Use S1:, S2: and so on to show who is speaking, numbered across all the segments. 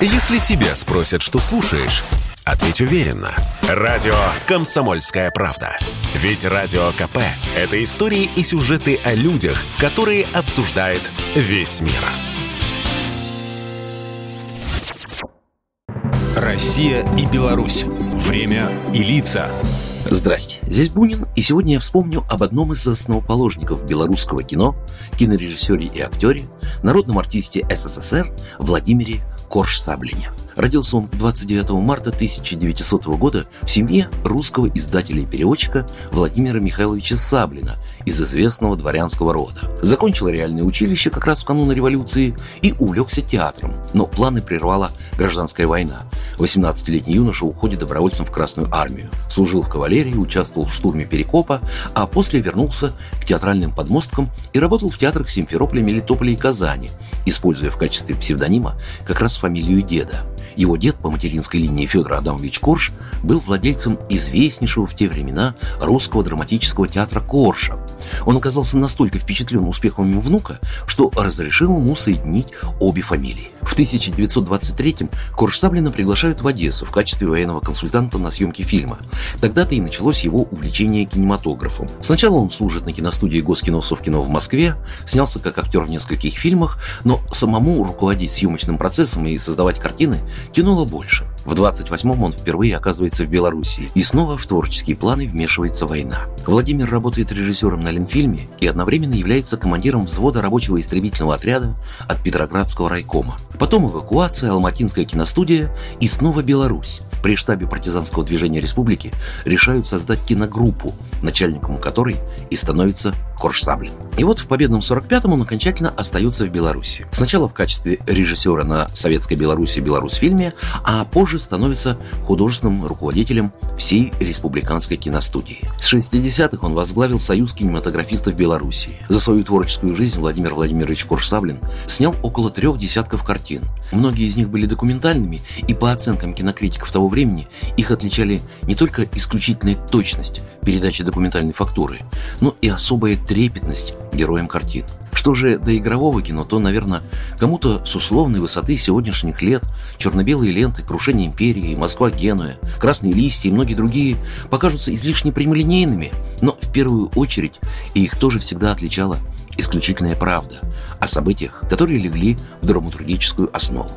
S1: Если тебя спросят, что слушаешь, ответь уверенно. Радио «Комсомольская правда». Ведь Радио КП – это истории и сюжеты о людях, которые обсуждает весь мир. Россия и Беларусь. Время и лица.
S2: Здрасте, здесь Бунин, и сегодня я вспомню об одном из основоположников белорусского кино, кинорежиссере и актере, народном артисте СССР Владимире Корж-Саблине – Родился он 29 марта 1900 года в семье русского издателя и переводчика Владимира Михайловича Саблина из известного дворянского рода. Закончил реальное училище как раз в канун революции и увлекся театром, но планы прервала гражданская война. 18-летний юноша уходит добровольцем в Красную армию, служил в кавалерии, участвовал в штурме Перекопа, а после вернулся к театральным подмосткам и работал в театрах Симферополя, Мелитополя и Казани, используя в качестве псевдонима как раз фамилию деда. Его дед по материнской линии Федор Адамович Корж был владельцем известнейшего в те времена русского драматического театра Корша. Он оказался настолько впечатлен успехами внука, что разрешил ему соединить обе фамилии. В 1923-м Корж Саблина приглашают в Одессу в качестве военного консультанта на съемке фильма. Тогда-то и началось его увлечение кинематографом. Сначала он служит на киностудии Госкино Совкино в Москве, снялся как актер в нескольких фильмах, но самому руководить съемочным процессом и создавать картины тянуло больше. В 28-м он впервые оказывается в Белоруссии, и снова в творческие планы вмешивается война. Владимир работает режиссером на Ленфильме и одновременно является командиром взвода рабочего истребительного отряда от Петроградского райкома. Потом эвакуация, Алматинская киностудия и снова Беларусь. При штабе партизанского движения республики решают создать киногруппу, начальником которой и становится Корж Саблин. И вот в победном 45-м он окончательно остается в Беларуси. Сначала в качестве режиссера на Советской Беларуси Беларусьфильме, а позже становится художественным руководителем всей республиканской киностудии. С 60-х он возглавил Союз кинематографистов Беларуси. За свою творческую жизнь Владимир Владимирович Корж-Саблин снял около трех десятков картин. Многие из них были документальными, и по оценкам кинокритиков того времени их отличали не только исключительная точность передачи документальной фактуры, но и особая трепетность героям картин. Что же до игрового кино, то, наверное, кому-то с условной высоты сегодняшних лет черно-белые ленты, крушение империи, Москва, Генуя, красные листья и многие другие покажутся излишне прямолинейными, но в первую очередь и их тоже всегда отличала исключительная правда о событиях, которые легли в драматургическую основу.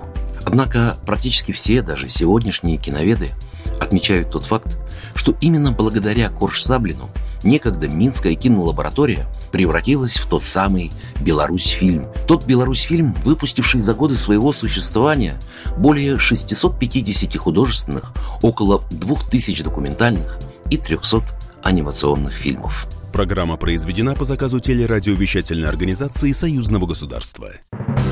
S2: Однако практически все, даже сегодняшние киноведы, отмечают тот факт, что именно благодаря Корж Саблину некогда Минская кинолаборатория превратилась в тот самый Беларусь-фильм. Тот Беларусь-фильм, выпустивший за годы своего существования более 650 художественных, около 2000 документальных и 300 анимационных фильмов.
S1: Программа произведена по заказу телерадиовещательной организации Союзного государства.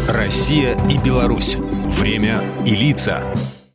S1: Россия и Беларусь. Время и лица.